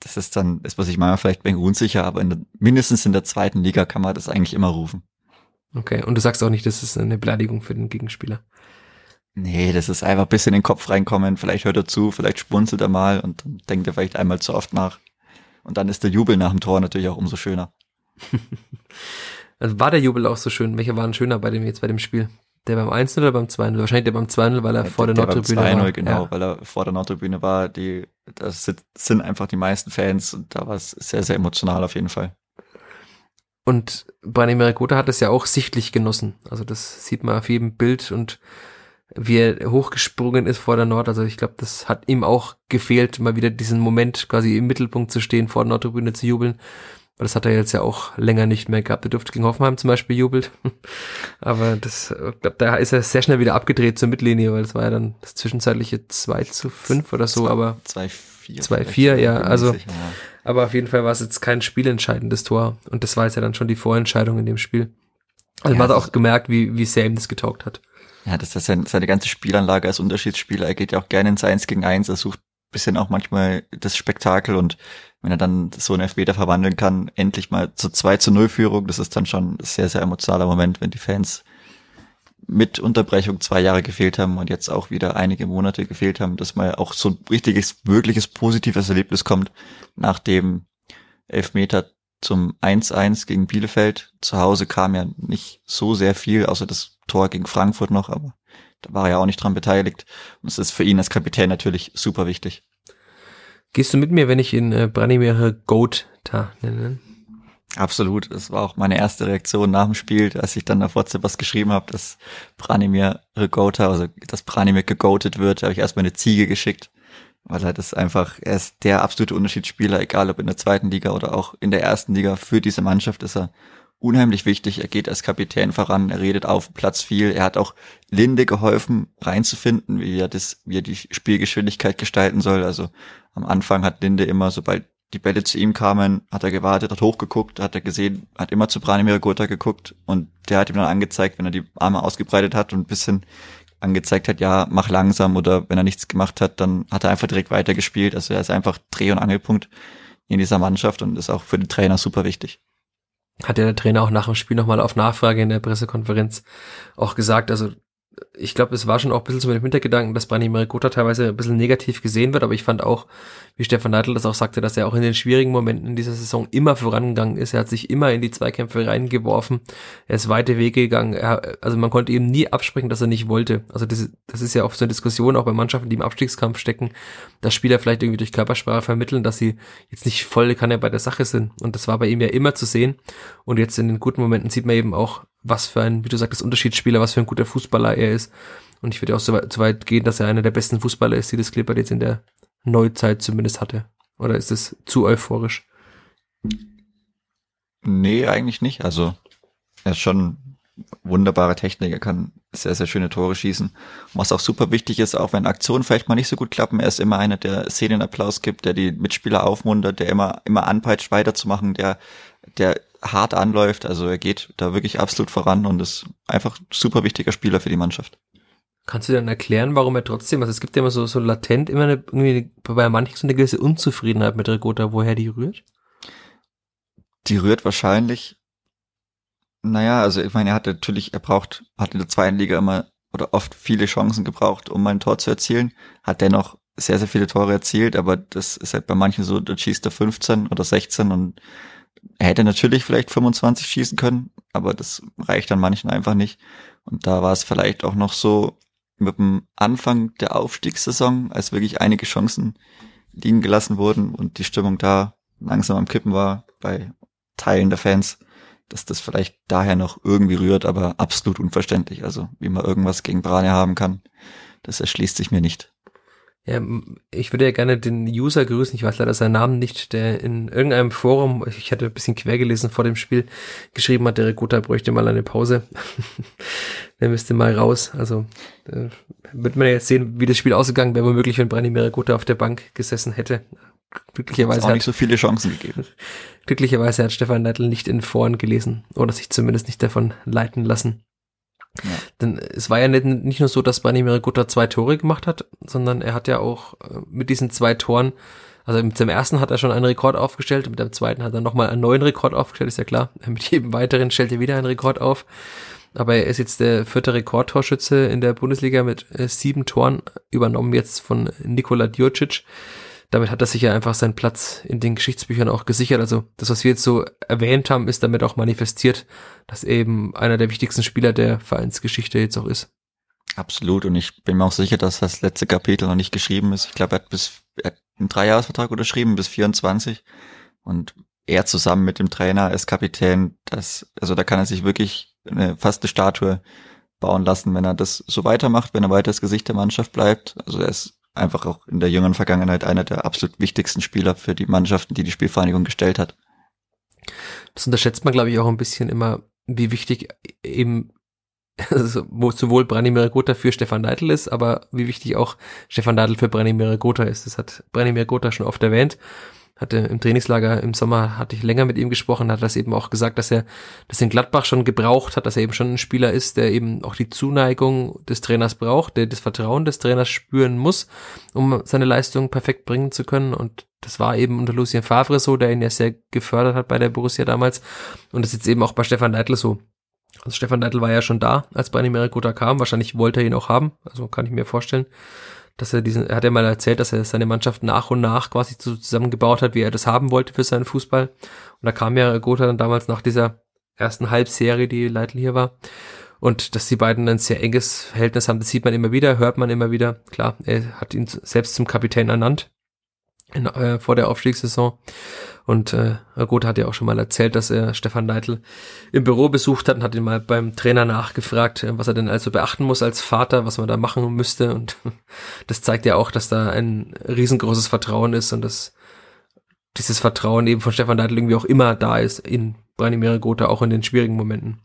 C: das ist dann, ist was ich manchmal vielleicht bin unsicher, aber in der, mindestens in der zweiten Liga kann man das eigentlich immer rufen.
B: Okay, und du sagst auch nicht, das ist eine Beleidigung für den Gegenspieler.
C: Nee, das ist einfach ein bisschen in den Kopf reinkommen, vielleicht hört er zu, vielleicht spunzelt er mal und dann denkt er vielleicht einmal zu oft nach. Und dann ist der Jubel nach dem Tor natürlich auch umso schöner.
B: also war der Jubel auch so schön? Welcher war denn schöner bei dem jetzt bei dem Spiel? Der beim 1-0 oder beim 2-0? Wahrscheinlich der beim 2-0, weil er ja, vor der, der Nordtribüne war. 2-0,
C: genau, ja. weil er vor der Nordtribüne war. Die, das sind einfach die meisten Fans und da war es sehr, sehr emotional auf jeden Fall.
B: Und Brani Merikota hat es ja auch sichtlich genossen. Also das sieht man auf jedem Bild und wie er hochgesprungen ist vor der Nord. Also ich glaube, das hat ihm auch gefehlt, mal wieder diesen Moment quasi im Mittelpunkt zu stehen, vor der Nordtribüne zu jubeln. Weil das hat er jetzt ja auch länger nicht mehr gehabt. Er durfte gegen Hoffenheim zum Beispiel jubelt. Aber das, ich glaube, da ist er sehr schnell wieder abgedreht zur Mittellinie, weil es war ja dann das zwischenzeitliche 2 zu 5 oder so, aber
C: 2 4.
B: 2 4, ja, also aber auf jeden Fall war es jetzt kein spielentscheidendes Tor und das war jetzt ja dann schon die Vorentscheidung in dem Spiel. Also ja, man hat auch gemerkt, wie wie sehr ihm das getaugt hat.
C: Ja, das ist seine, seine ganze Spielanlage als Unterschiedsspieler. Er geht ja auch gerne ins 1 gegen 1, er sucht bisschen auch manchmal das Spektakel und wenn er dann so einen Elfmeter verwandeln kann, endlich mal zur 2 zu 0 Führung, das ist dann schon ein sehr, sehr emotionaler Moment, wenn die Fans mit Unterbrechung zwei Jahre gefehlt haben und jetzt auch wieder einige Monate gefehlt haben, dass mal auch so ein richtiges, wirkliches positives Erlebnis kommt nach dem Elfmeter zum 1-1 gegen Bielefeld. Zu Hause kam ja nicht so sehr viel, außer das Tor gegen Frankfurt noch, aber da war er ja auch nicht dran beteiligt. Und es ist für ihn als Kapitän natürlich super wichtig.
B: Gehst du mit mir, wenn ich ihn äh, Branimir Goat da nenne?
C: Absolut. Das war auch meine erste Reaktion nach dem Spiel, als ich dann auf WhatsApp was geschrieben habe, dass Branimir Regota, also dass Branimir gegoatet wird, habe ich erstmal eine Ziege geschickt, weil er das einfach, er ist der absolute Unterschiedsspieler, egal ob in der zweiten Liga oder auch in der ersten Liga. Für diese Mannschaft ist er unheimlich wichtig. Er geht als Kapitän voran, er redet auf Platz viel. Er hat auch Linde geholfen, reinzufinden, wie er das, wie er die Spielgeschwindigkeit gestalten soll. Also am Anfang hat Linde immer, sobald die Bälle zu ihm kamen, hat er gewartet, hat hochgeguckt, hat er gesehen, hat immer zu Branimir Gotha geguckt und der hat ihm dann angezeigt, wenn er die Arme ausgebreitet hat und ein bisschen angezeigt hat, ja, mach langsam oder wenn er nichts gemacht hat, dann hat er einfach direkt weitergespielt. Also er ist einfach Dreh- und Angelpunkt in dieser Mannschaft und ist auch für den Trainer super wichtig.
B: Hat ja der Trainer auch nach dem Spiel nochmal auf Nachfrage in der Pressekonferenz auch gesagt, also ich glaube, es war schon auch ein bisschen so mit dem Hintergedanken, dass Brani Marikota teilweise ein bisschen negativ gesehen wird, aber ich fand auch, wie Stefan Neidl das auch sagte, dass er auch in den schwierigen Momenten dieser Saison immer vorangegangen ist. Er hat sich immer in die Zweikämpfe reingeworfen. Er ist weite Wege gegangen. Er, also man konnte ihm nie absprechen, dass er nicht wollte. Also das, das ist ja oft so eine Diskussion auch bei Mannschaften, die im Abstiegskampf stecken, dass Spieler vielleicht irgendwie durch Körpersprache vermitteln, dass sie jetzt nicht voll kann er bei der Sache sind. Und das war bei ihm ja immer zu sehen. Und jetzt in den guten Momenten sieht man eben auch, was für ein, wie du sagtest, Unterschiedsspieler, was für ein guter Fußballer er ist. Und ich würde auch so weit, so weit gehen, dass er einer der besten Fußballer ist, die das Clipper jetzt in der Neuzeit zumindest hatte. Oder ist es zu euphorisch?
C: Nee, eigentlich nicht. Also er ist schon wunderbare Technik, er kann sehr, sehr schöne Tore schießen. was auch super wichtig ist, auch wenn Aktionen vielleicht mal nicht so gut klappen, er ist immer einer, der Szenenapplaus gibt, der die Mitspieler aufmuntert, der immer, immer anpeitscht, weiterzumachen, der, der hart anläuft. Also er geht da wirklich absolut voran und ist einfach super wichtiger Spieler für die Mannschaft.
B: Kannst du dann erklären, warum er trotzdem, also es gibt ja immer so, so latent immer eine, irgendwie bei manchen so eine gewisse Unzufriedenheit mit Regota, woher die rührt?
C: Die rührt wahrscheinlich, naja, also ich meine, er hat natürlich, er braucht, hat in der zweiten Liga immer oder oft viele Chancen gebraucht, um ein Tor zu erzielen, hat dennoch sehr, sehr viele Tore erzielt, aber das ist halt bei manchen so, da schießt er 15 oder 16 und er hätte natürlich vielleicht 25 schießen können, aber das reicht dann manchen einfach nicht. Und da war es vielleicht auch noch so mit dem Anfang der Aufstiegssaison, als wirklich einige Chancen liegen gelassen wurden und die Stimmung da langsam am Kippen war bei Teilen der Fans, dass das vielleicht daher noch irgendwie rührt, aber absolut unverständlich. Also wie man irgendwas gegen Brane haben kann, das erschließt sich mir nicht.
B: Ja, ich würde ja gerne den User grüßen, ich weiß leider seinen Namen nicht, der in irgendeinem Forum, ich hatte ein bisschen quer gelesen vor dem Spiel, geschrieben hat, der Rekruter bräuchte mal eine Pause. der müsste mal raus. Also äh, wird man jetzt sehen, wie das Spiel ausgegangen wäre, womöglich, wenn Brani Meregota auf der Bank gesessen hätte.
C: Glücklicherweise hat nicht so viele Chancen gegeben.
B: Glücklicherweise hat Stefan Neidl nicht in Foren gelesen oder sich zumindest nicht davon leiten lassen. Ja. Denn es war ja nicht, nicht nur so, dass Branimir Gutta zwei Tore gemacht hat, sondern er hat ja auch äh, mit diesen zwei Toren, also mit dem ersten hat er schon einen Rekord aufgestellt, mit dem zweiten hat er nochmal einen neuen Rekord aufgestellt, ist ja klar. Mit jedem weiteren stellt er wieder einen Rekord auf. Aber er ist jetzt der vierte Rekordtorschütze in der Bundesliga mit äh, sieben Toren, übernommen jetzt von Nikola Djurcic damit hat er sich ja einfach seinen Platz in den Geschichtsbüchern auch gesichert. Also das, was wir jetzt so erwähnt haben, ist damit auch manifestiert, dass eben einer der wichtigsten Spieler der Vereinsgeschichte jetzt auch ist.
C: Absolut. Und ich bin mir auch sicher, dass das letzte Kapitel noch nicht geschrieben ist. Ich glaube, er hat bis er hat einen Dreijahresvertrag unterschrieben bis 24. Und er zusammen mit dem Trainer als Kapitän, das, also da kann er sich wirklich eine, fast eine Statue bauen lassen, wenn er das so weitermacht, wenn er weiter das Gesicht der Mannschaft bleibt. Also er ist einfach auch in der jüngeren Vergangenheit einer der absolut wichtigsten Spieler für die Mannschaften, die die Spielvereinigung gestellt hat.
B: Das unterschätzt man, glaube ich, auch ein bisschen immer, wie wichtig eben also, sowohl Branimir Gotha für Stefan Neidl ist, aber wie wichtig auch Stefan Neidl für Branimir Gotha ist. Das hat Branimir Gotha schon oft erwähnt hatte im Trainingslager im Sommer hatte ich länger mit ihm gesprochen, hat das eben auch gesagt, dass er das in Gladbach schon gebraucht hat, dass er eben schon ein Spieler ist, der eben auch die Zuneigung des Trainers braucht, der das Vertrauen des Trainers spüren muss, um seine Leistung perfekt bringen zu können. Und das war eben unter Lucien Favre so, der ihn ja sehr gefördert hat bei der Borussia damals. Und das ist jetzt eben auch bei Stefan Neidl so. Also Stefan Neidl war ja schon da, als Bani Merikuta kam, wahrscheinlich wollte er ihn auch haben, also kann ich mir vorstellen dass er diesen, er hat ja mal erzählt, dass er seine Mannschaft nach und nach quasi zusammengebaut hat, wie er das haben wollte für seinen Fußball. Und da kam ja Gotha dann damals nach dieser ersten Halbserie, die Leitl hier war. Und dass die beiden ein sehr enges Verhältnis haben, das sieht man immer wieder, hört man immer wieder. Klar, er hat ihn selbst zum Kapitän ernannt in, äh, vor der Aufstiegssaison. Und äh, gut, hat ja auch schon mal erzählt, dass er Stefan Neidl im Büro besucht hat und hat ihn mal beim Trainer nachgefragt, äh, was er denn also beachten muss als Vater, was man da machen müsste. Und das zeigt ja auch, dass da ein riesengroßes Vertrauen ist und dass dieses Vertrauen eben von Stefan Neidl irgendwie auch immer da ist in Branimir Gotha, auch in den schwierigen Momenten.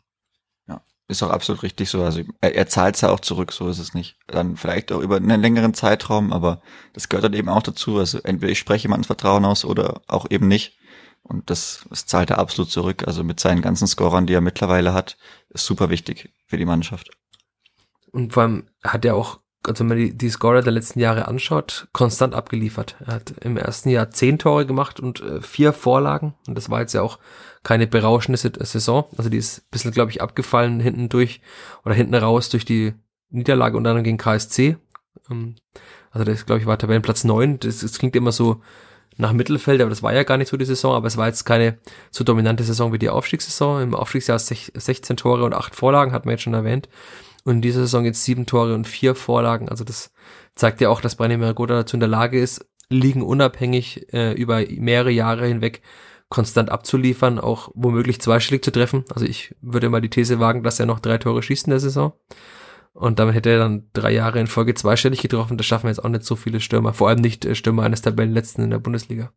C: Ist auch absolut richtig so. Also er, er zahlt es ja auch zurück, so ist es nicht. Dann vielleicht auch über einen längeren Zeitraum, aber das gehört dann eben auch dazu. Also entweder ich spreche jemandem Vertrauen aus oder auch eben nicht. Und das, das zahlt er absolut zurück. Also mit seinen ganzen Scorern, die er mittlerweile hat, ist super wichtig für die Mannschaft.
B: Und vor allem hat er auch, also wenn man die, die Scorer der letzten Jahre anschaut, konstant abgeliefert. Er hat im ersten Jahr zehn Tore gemacht und äh, vier Vorlagen. Und das war jetzt ja auch keine berauschende Saison. Also die ist ein bisschen, glaube ich, abgefallen hinten durch oder hinten raus durch die Niederlage und dann gegen KSC. Ähm, also das, glaube ich, war Tabellenplatz neun. Das, das klingt immer so nach Mittelfeld, aber das war ja gar nicht so die Saison, aber es war jetzt keine so dominante Saison wie die Aufstiegssaison. Im Aufstiegsjahr 16 Tore und 8 Vorlagen, hat man jetzt schon erwähnt. Und in dieser Saison jetzt 7 Tore und 4 Vorlagen. Also das zeigt ja auch, dass Branimir Goda dazu in der Lage ist, liegen unabhängig äh, über mehrere Jahre hinweg konstant abzuliefern, auch womöglich zweistellig zu treffen. Also ich würde mal die These wagen, dass er noch drei Tore schießt in der Saison. Und damit hätte er dann drei Jahre in Folge zweistellig getroffen. Das schaffen jetzt auch nicht so viele Stürmer. Vor allem nicht äh, Stürmer eines Tabellenletzten in der Bundesliga.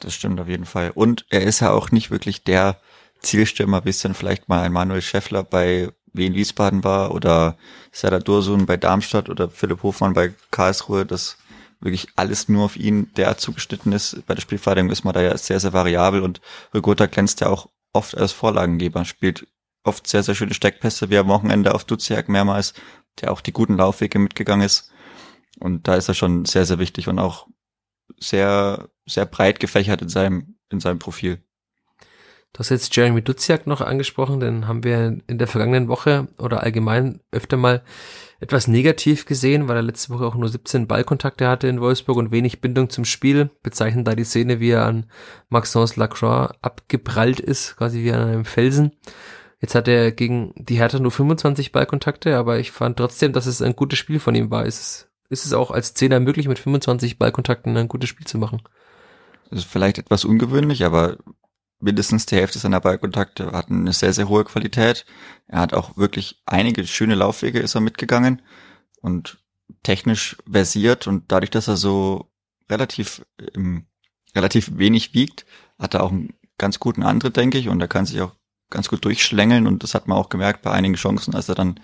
C: Das stimmt auf jeden Fall. Und er ist ja auch nicht wirklich der Zielstürmer, es dann vielleicht mal ein Manuel Schäffler bei Wien Wiesbaden war oder Serdar Dursun bei Darmstadt oder Philipp Hofmann bei Karlsruhe, das wirklich alles nur auf ihn der zugeschnitten ist. Bei der Spielverteidigung ist man da ja sehr, sehr variabel und Rigota glänzt ja auch oft als Vorlagengeber, spielt oft sehr, sehr schöne Steckpässe, wie am Wochenende auf Duziak mehrmals, der auch die guten Laufwege mitgegangen ist. Und da ist er schon sehr, sehr wichtig und auch sehr, sehr breit gefächert in seinem, in seinem Profil.
B: Du hast jetzt Jeremy Duziak noch angesprochen, den haben wir in der vergangenen Woche oder allgemein öfter mal etwas negativ gesehen, weil er letzte Woche auch nur 17 Ballkontakte hatte in Wolfsburg und wenig Bindung zum Spiel. Bezeichnen da die Szene, wie er an Maxence Lacroix abgeprallt ist, quasi wie an einem Felsen. Jetzt hat er gegen die Hertha nur 25 Ballkontakte, aber ich fand trotzdem, dass es ein gutes Spiel von ihm war. Ist es, ist es auch als Zehner möglich, mit 25 Ballkontakten ein gutes Spiel zu machen?
C: Das ist vielleicht etwas ungewöhnlich, aber mindestens die Hälfte seiner Ballkontakte hatten eine sehr, sehr hohe Qualität. Er hat auch wirklich einige schöne Laufwege ist er mitgegangen und technisch versiert und dadurch, dass er so relativ, ähm, relativ wenig wiegt, hat er auch einen ganz guten Antritt, denke ich, und er kann sich auch ganz gut durchschlängeln und das hat man auch gemerkt bei einigen Chancen, als er dann,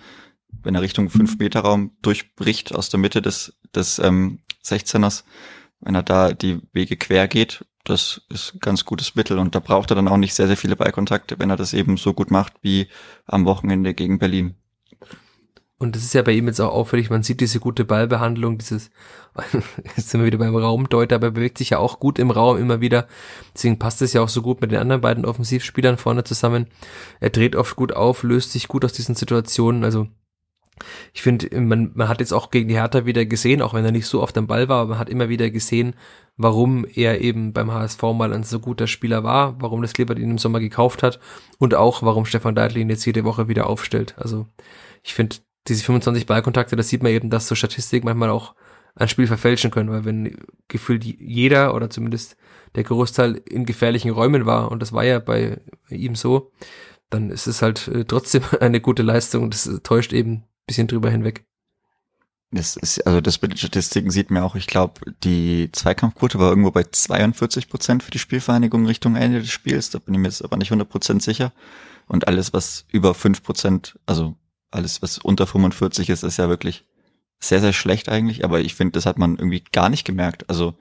C: wenn er Richtung 5 Meter Raum durchbricht aus der Mitte des, des ähm, 16ers, wenn er da die Wege quer geht, das ist ein ganz gutes Mittel und da braucht er dann auch nicht sehr, sehr viele Ballkontakte, wenn er das eben so gut macht wie am Wochenende gegen Berlin.
B: Und das ist ja bei ihm jetzt auch auffällig, man sieht diese gute Ballbehandlung, dieses, jetzt sind wir wieder beim Raumdeuter, aber er bewegt sich ja auch gut im Raum immer wieder. Deswegen passt es ja auch so gut mit den anderen beiden Offensivspielern vorne zusammen. Er dreht oft gut auf, löst sich gut aus diesen Situationen. Also ich finde, man, man hat jetzt auch gegen die Hertha wieder gesehen, auch wenn er nicht so oft am Ball war, aber man hat immer wieder gesehen, warum er eben beim HSV mal ein so guter Spieler war, warum das Klippert ihn im Sommer gekauft hat und auch, warum Stefan Deitl ihn jetzt jede Woche wieder aufstellt. Also ich finde, diese 25 Ballkontakte, das sieht man eben, dass so Statistik manchmal auch ein Spiel verfälschen können, weil wenn gefühlt jeder oder zumindest der Großteil in gefährlichen Räumen war, und das war ja bei ihm so, dann ist es halt äh, trotzdem eine gute Leistung und das täuscht eben bisschen drüber hinweg.
C: Das ist, also das mit den Statistiken sieht man auch, ich glaube, die Zweikampfquote war irgendwo bei 42 Prozent für die Spielvereinigung Richtung Ende des Spiels, da bin ich mir jetzt aber nicht 100 Prozent sicher. Und alles, was über 5 Prozent, also alles, was unter 45 ist, ist ja wirklich sehr, sehr schlecht eigentlich, aber ich finde, das hat man irgendwie gar nicht gemerkt. Also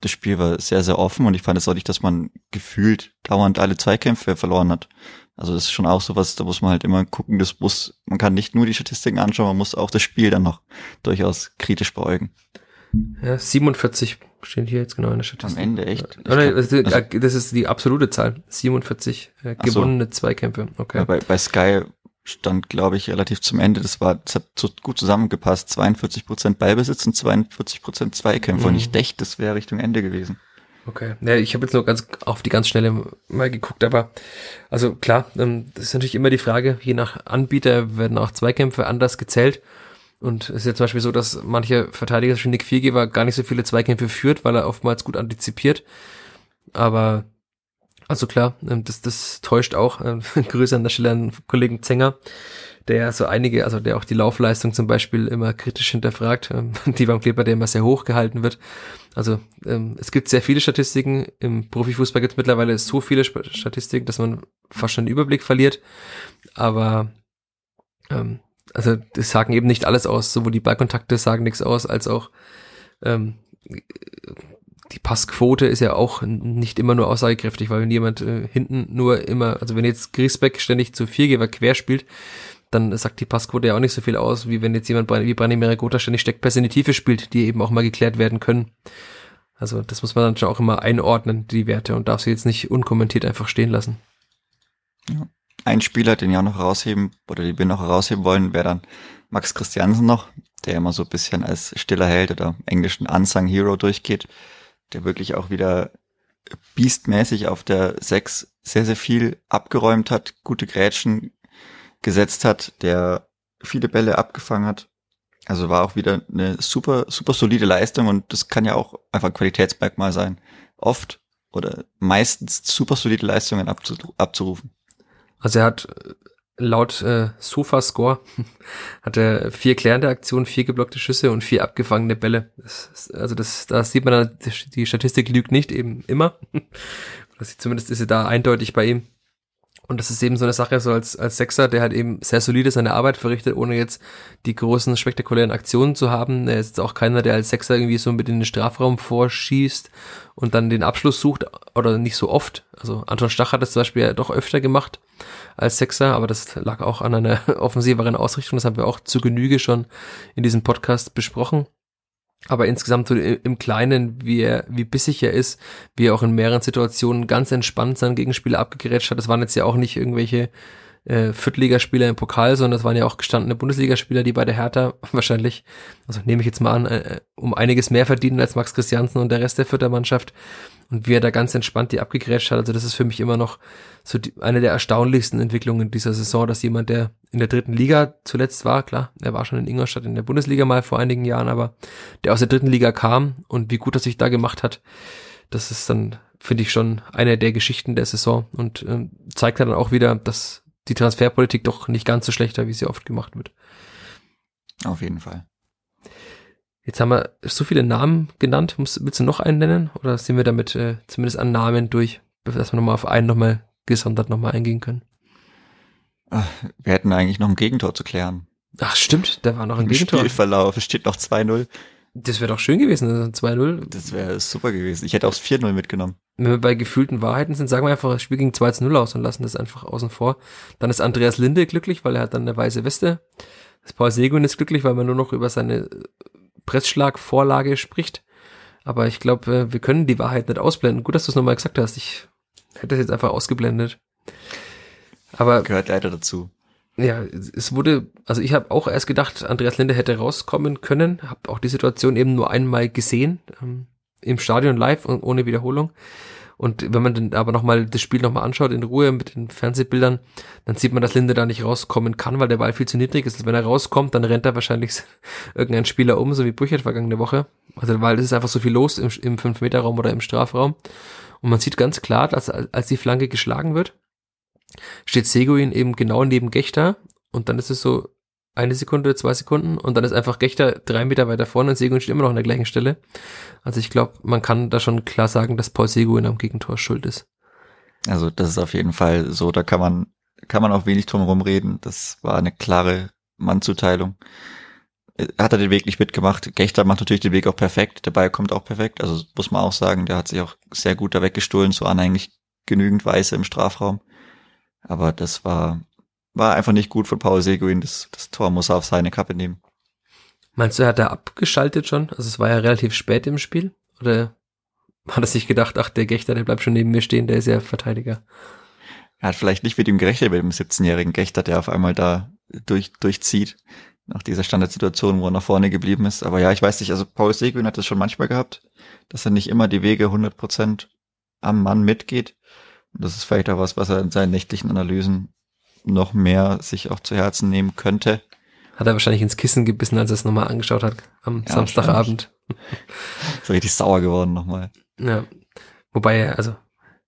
C: das Spiel war sehr, sehr offen und ich fand es auch nicht, dass man gefühlt dauernd alle Zweikämpfe verloren hat. Also das ist schon auch sowas, da muss man halt immer gucken, das muss, man kann nicht nur die Statistiken anschauen, man muss auch das Spiel dann noch durchaus kritisch beäugen.
B: Ja, 47 stehen hier jetzt genau in der Statistik.
C: Am Ende, echt?
B: Glaub, das, ist, also, das ist die absolute Zahl. 47 äh, gewonnene so. Zweikämpfe. Okay.
C: Ja, bei, bei Sky stand, glaube ich, relativ zum Ende. Das war, das hat so gut zusammengepasst. 42 Prozent Ballbesitz und 42 Prozent Zweikämpfe. Mhm. Und ich dachte, das wäre Richtung Ende gewesen.
B: Okay. Ja, ich habe jetzt nur ganz auf die ganz schnelle mal geguckt, aber also klar, ähm, das ist natürlich immer die Frage, je nach Anbieter werden auch Zweikämpfe anders gezählt. Und es ist ja zum Beispiel so, dass manche Verteidiger, schon Nick Viergeber, gar nicht so viele Zweikämpfe führt, weil er oftmals gut antizipiert. Aber also klar, ähm, das, das täuscht auch. Ähm, Grüße an der Stelle an Kollegen Zenger der so einige, also der auch die Laufleistung zum Beispiel immer kritisch hinterfragt, ähm, die beim Kleber, der immer sehr hoch gehalten wird. Also ähm, es gibt sehr viele Statistiken. Im Profifußball gibt es mittlerweile so viele Statistiken, dass man fast schon den Überblick verliert. Aber Ähm, also das sagen eben nicht alles aus, sowohl die Ballkontakte sagen nichts aus, als auch ähm, die Passquote ist ja auch nicht immer nur aussagekräftig, weil wenn jemand äh, hinten nur immer, also wenn jetzt Griesbeck ständig zu Viergeber quer spielt, dann sagt die Passquote ja auch nicht so viel aus, wie wenn jetzt jemand wie Branimir Gotha ständig Steckpässe in die Tiefe spielt, die eben auch mal geklärt werden können. Also das muss man dann schon auch immer einordnen, die Werte, und darf sie jetzt nicht unkommentiert einfach stehen lassen.
C: Ja. Ein Spieler, den auch noch herausheben, oder den wir noch herausheben wollen, wäre dann Max Christiansen noch, der immer so ein bisschen als stiller Held oder englischen Unsung Hero durchgeht der wirklich auch wieder biestmäßig auf der 6 sehr, sehr viel abgeräumt hat, gute Grätschen gesetzt hat, der viele Bälle abgefangen hat. Also war auch wieder eine super, super solide Leistung und das kann ja auch einfach ein Qualitätsmerkmal sein. Oft oder meistens super solide Leistungen abzurufen.
B: Also er hat laut äh, Sofa-Score hat er vier klärende Aktionen, vier geblockte Schüsse und vier abgefangene Bälle. Das, also das, da sieht man die Statistik lügt nicht eben immer. Das, zumindest ist sie da eindeutig bei ihm. Und das ist eben so eine Sache, so als, als Sechser, der halt eben sehr solide seine Arbeit verrichtet, ohne jetzt die großen spektakulären Aktionen zu haben. Er ist jetzt auch keiner, der als Sechser irgendwie so mit in den Strafraum vorschießt und dann den Abschluss sucht, oder nicht so oft. Also Anton Stach hat das zum Beispiel ja doch öfter gemacht als Sechser, aber das lag auch an einer offensiveren Ausrichtung. Das haben wir auch zu Genüge schon in diesem Podcast besprochen. Aber insgesamt so im Kleinen, wie er, wie bissig er ist, wie er auch in mehreren Situationen ganz entspannt seinen Gegenspieler abgegerätscht hat. Das waren jetzt ja auch nicht irgendwelche äh, Viertligaspieler im Pokal, sondern das waren ja auch gestandene Bundesligaspieler, die bei der Hertha wahrscheinlich, also nehme ich jetzt mal an, äh, um einiges mehr verdienen als Max Christiansen und der Rest der Vierter Mannschaft und wie er da ganz entspannt die abgegrätscht hat. Also das ist für mich immer noch so die, eine der erstaunlichsten Entwicklungen dieser Saison, dass jemand, der in der dritten Liga zuletzt war, klar, er war schon in Ingolstadt in der Bundesliga mal vor einigen Jahren, aber der aus der dritten Liga kam und wie gut er sich da gemacht hat, das ist dann, finde ich, schon eine der Geschichten der Saison und äh, zeigt dann auch wieder, dass die Transferpolitik doch nicht ganz so schlechter, wie sie oft gemacht wird.
C: Auf jeden Fall.
B: Jetzt haben wir so viele Namen genannt. Willst du noch einen nennen? Oder sind wir damit äh, zumindest an Namen durch, dass wir nochmal auf einen nochmal gesondert nochmal eingehen können?
C: Ach, wir hätten eigentlich noch ein Gegentor zu klären.
B: Ach stimmt, da war noch ein
C: Im
B: Gegentor.
C: Spielverlauf, es steht noch 2-0.
B: Das wäre doch schön gewesen, also 2-0.
C: Das wäre super gewesen. Ich hätte auch 4-0 mitgenommen.
B: Wenn wir bei gefühlten Wahrheiten sind, sagen wir einfach, das Spiel ging 2-0 aus und lassen das einfach außen vor. Dann ist Andreas Linde glücklich, weil er hat dann eine weiße Weste. Das Paul Seguin ist glücklich, weil man nur noch über seine Pressschlagvorlage spricht. Aber ich glaube, äh, wir können die Wahrheit nicht ausblenden. Gut, dass du es nochmal gesagt hast. Ich hätte es jetzt einfach ausgeblendet. Aber
C: gehört leider dazu.
B: Ja, es wurde, also ich habe auch erst gedacht, Andreas Linde hätte rauskommen können, habe auch die Situation eben nur einmal gesehen ähm, im Stadion live und ohne Wiederholung. Und wenn man dann aber nochmal das Spiel nochmal anschaut in Ruhe mit den Fernsehbildern, dann sieht man, dass Linde da nicht rauskommen kann, weil der Ball viel zu niedrig ist. Also wenn er rauskommt, dann rennt er wahrscheinlich irgendein Spieler um, so wie Brüchert vergangene Woche. Also weil es ist einfach so viel los im, im 5-Meter-Raum oder im Strafraum. Und man sieht ganz klar, dass als die Flanke geschlagen wird, steht Seguin eben genau neben Gechter und dann ist es so eine Sekunde, zwei Sekunden und dann ist einfach Gechter drei Meter weiter vorne und Seguin steht immer noch an der gleichen Stelle. Also ich glaube, man kann da schon klar sagen, dass Paul Seguin am Gegentor schuld ist.
C: Also das ist auf jeden Fall so, da kann man, kann man auch wenig drum herum reden. Das war eine klare Mannzuteilung. Hat er den Weg nicht mitgemacht. Gechter macht natürlich den Weg auch perfekt. Der Ball kommt auch perfekt. Also muss man auch sagen, der hat sich auch sehr gut da weggestohlen. So an eigentlich genügend Weiße im Strafraum. Aber das war war einfach nicht gut von Paul Seguin. Das, das Tor muss er auf seine Kappe nehmen.
B: Meinst du, hat er abgeschaltet schon? Also es war ja relativ spät im Spiel. Oder hat er sich gedacht, ach, der Gechter, der bleibt schon neben mir stehen, der ist ja Verteidiger.
C: Er hat vielleicht nicht mit ihm gerechnet, mit dem 17-jährigen Gechter, der auf einmal da durch, durchzieht. Nach dieser Standardsituation, wo er nach vorne geblieben ist. Aber ja, ich weiß nicht, also Paul Seguin hat das schon manchmal gehabt, dass er nicht immer die Wege 100% am Mann mitgeht. Und das ist vielleicht auch was, was er in seinen nächtlichen Analysen noch mehr sich auch zu Herzen nehmen könnte.
B: Hat er wahrscheinlich ins Kissen gebissen, als er es nochmal angeschaut hat am ja, Samstagabend.
C: so richtig sauer geworden nochmal.
B: Ja. Wobei also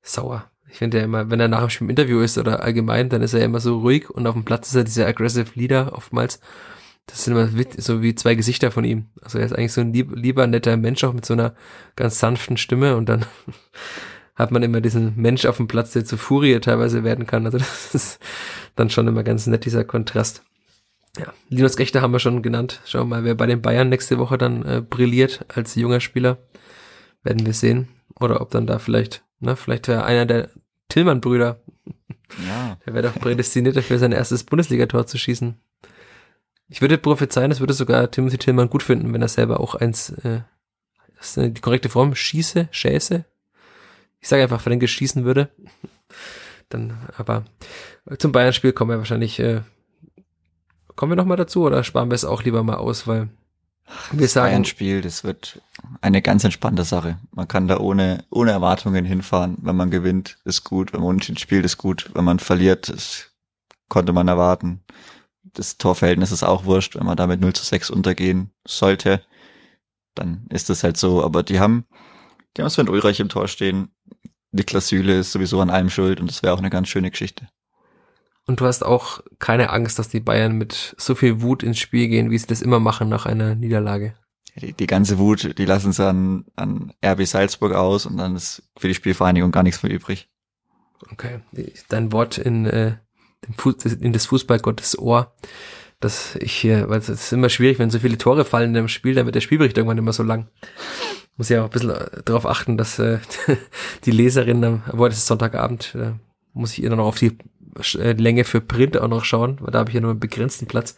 B: sauer. Ich finde ja immer, wenn er nach dem Spiel im Interview ist oder allgemein, dann ist er ja immer so ruhig und auf dem Platz ist er dieser aggressive Leader oftmals. Das sind immer so wie zwei Gesichter von ihm. Also er ist eigentlich so ein lieb, lieber, netter Mensch, auch mit so einer ganz sanften Stimme und dann hat man immer diesen Mensch auf dem Platz, der zu Furie teilweise werden kann. Also das ist dann schon immer ganz nett, dieser Kontrast. Ja, Linus Gechter haben wir schon genannt. Schauen wir mal, wer bei den Bayern nächste Woche dann äh, brilliert als junger Spieler. Werden wir sehen. Oder ob dann da vielleicht, ne, vielleicht wäre einer der Tillmann-Brüder. Ja. Der wäre doch prädestiniert dafür, sein erstes Bundesligator zu schießen. Ich würde prophezeien, es würde sogar Timothy Tillmann gut finden, wenn er selber auch eins, äh, ist die korrekte Form, schieße, schäße. Ich sage einfach, wenn er schießen würde. Dann, aber zum Bayern-Spiel kommen wir wahrscheinlich, äh, kommen wir noch mal dazu oder sparen wir es auch lieber mal aus, weil
C: wir das sagen. Bayern-Spiel, das wird eine ganz entspannte Sache. Man kann da ohne, ohne Erwartungen hinfahren. Wenn man gewinnt, ist gut. Wenn man unentschieden spielt, ist gut. Wenn man verliert, das konnte man erwarten das Torverhältnis ist auch wurscht, wenn man damit 0 zu 6 untergehen sollte, dann ist das halt so. Aber die haben, die haben Sven Ulreich im Tor stehen. Niklas Süle ist sowieso an allem schuld und das wäre auch eine ganz schöne Geschichte.
B: Und du hast auch keine Angst, dass die Bayern mit so viel Wut ins Spiel gehen, wie sie das immer machen nach einer Niederlage.
C: Die, die ganze Wut, die lassen sie an, an RB Salzburg aus und dann ist für die Spielvereinigung gar nichts mehr übrig.
B: Okay, dein Wort in äh, in des Fußballgottes Ohr, dass ich hier, weil es ist immer schwierig, wenn so viele Tore fallen in einem Spiel, dann wird der Spielbericht irgendwann immer so lang. Muss ja auch ein bisschen äh, darauf achten, dass äh, die Leserin, obwohl das ist Sonntagabend, äh, muss ich ihr noch auf die äh, Länge für Print auch noch schauen, weil da habe ich ja nur einen begrenzten Platz.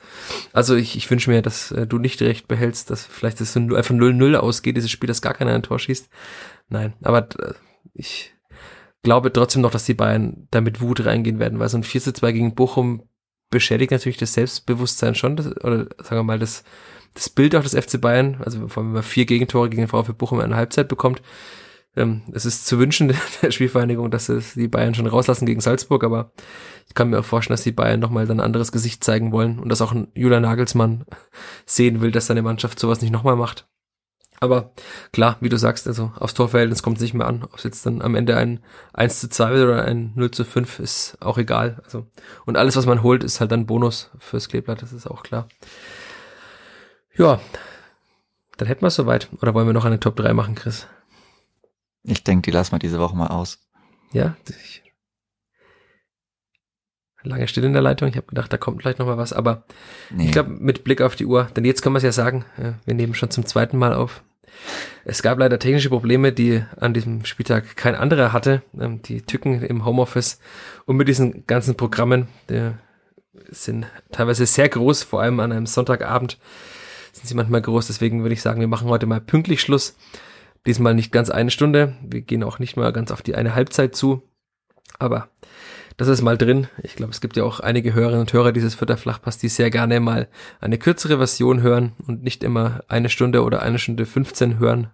B: Also ich, ich wünsche mir, dass äh, du nicht recht behältst, dass vielleicht das einfach 0-0 ausgeht, dieses Spiel, dass gar keiner ein Tor schießt. Nein, aber äh, ich glaube trotzdem noch, dass die Bayern da mit Wut reingehen werden, weil so ein 4 zu 2 gegen Bochum beschädigt natürlich das Selbstbewusstsein schon, das, oder sagen wir mal, das, das Bild auch des FC Bayern, also vor allem, wenn man vier Gegentore gegen den VfB Bochum in einer Halbzeit bekommt. Ähm, es ist zu wünschen der Spielvereinigung, dass es die Bayern schon rauslassen gegen Salzburg, aber ich kann mir auch vorstellen, dass die Bayern nochmal dann ein anderes Gesicht zeigen wollen und dass auch ein Julian Nagelsmann sehen will, dass seine Mannschaft sowas nicht nochmal macht. Aber klar, wie du sagst, also aufs Torverhältnis kommt es nicht mehr an. Ob es jetzt dann am Ende ein 1 zu 2 oder ein 0 zu 5 ist auch egal. Also, und alles, was man holt, ist halt dann Bonus fürs Kleeblatt, das ist auch klar. Ja, dann hätten wir es soweit. Oder wollen wir noch eine Top 3 machen, Chris?
C: Ich denke, die lassen wir diese Woche mal aus.
B: Ja, ich, lange still in der Leitung. Ich habe gedacht, da kommt vielleicht noch mal was, aber nee. ich glaube, mit Blick auf die Uhr, denn jetzt können wir es ja sagen, wir nehmen schon zum zweiten Mal auf. Es gab leider technische Probleme, die an diesem Spieltag kein anderer hatte. Ähm, die Tücken im Homeoffice und mit diesen ganzen Programmen, die sind teilweise sehr groß, vor allem an einem Sonntagabend sind sie manchmal groß. Deswegen würde ich sagen, wir machen heute mal pünktlich Schluss. Diesmal nicht ganz eine Stunde. Wir gehen auch nicht mal ganz auf die eine Halbzeit zu. Aber das ist mal drin. Ich glaube, es gibt ja auch einige Hörerinnen und Hörer dieses Fütterflachpass, die sehr gerne mal eine kürzere Version hören und nicht immer eine Stunde oder eine Stunde 15 hören,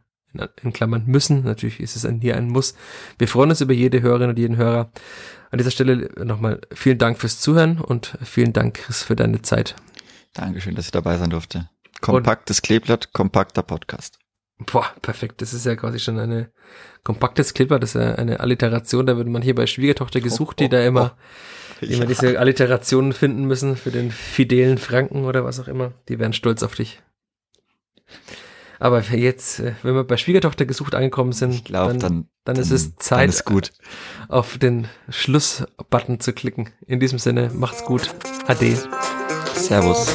B: in, Klammern müssen. Natürlich ist es hier ein Muss. Wir freuen uns über jede Hörerin und jeden Hörer. An dieser Stelle nochmal vielen Dank fürs Zuhören und vielen Dank, Chris, für deine Zeit.
C: Dankeschön, dass ich dabei sein durfte. Kompaktes Kleeblatt, kompakter Podcast.
B: Boah, perfekt. Das ist ja quasi schon eine kompaktes Clipper, das ist ja eine Alliteration. Da würde man hier bei Schwiegertochter gesucht, die da immer, die immer diese Alliterationen finden müssen für den fidelen Franken oder was auch immer. Die wären stolz auf dich. Aber jetzt, äh, wenn wir bei Schwiegertochter gesucht angekommen sind,
C: glaub, dann,
B: dann, dann, ist es Zeit, ist
C: gut.
B: auf den Schluss-Button zu klicken. In diesem Sinne, macht's gut. Ade.
C: Servus.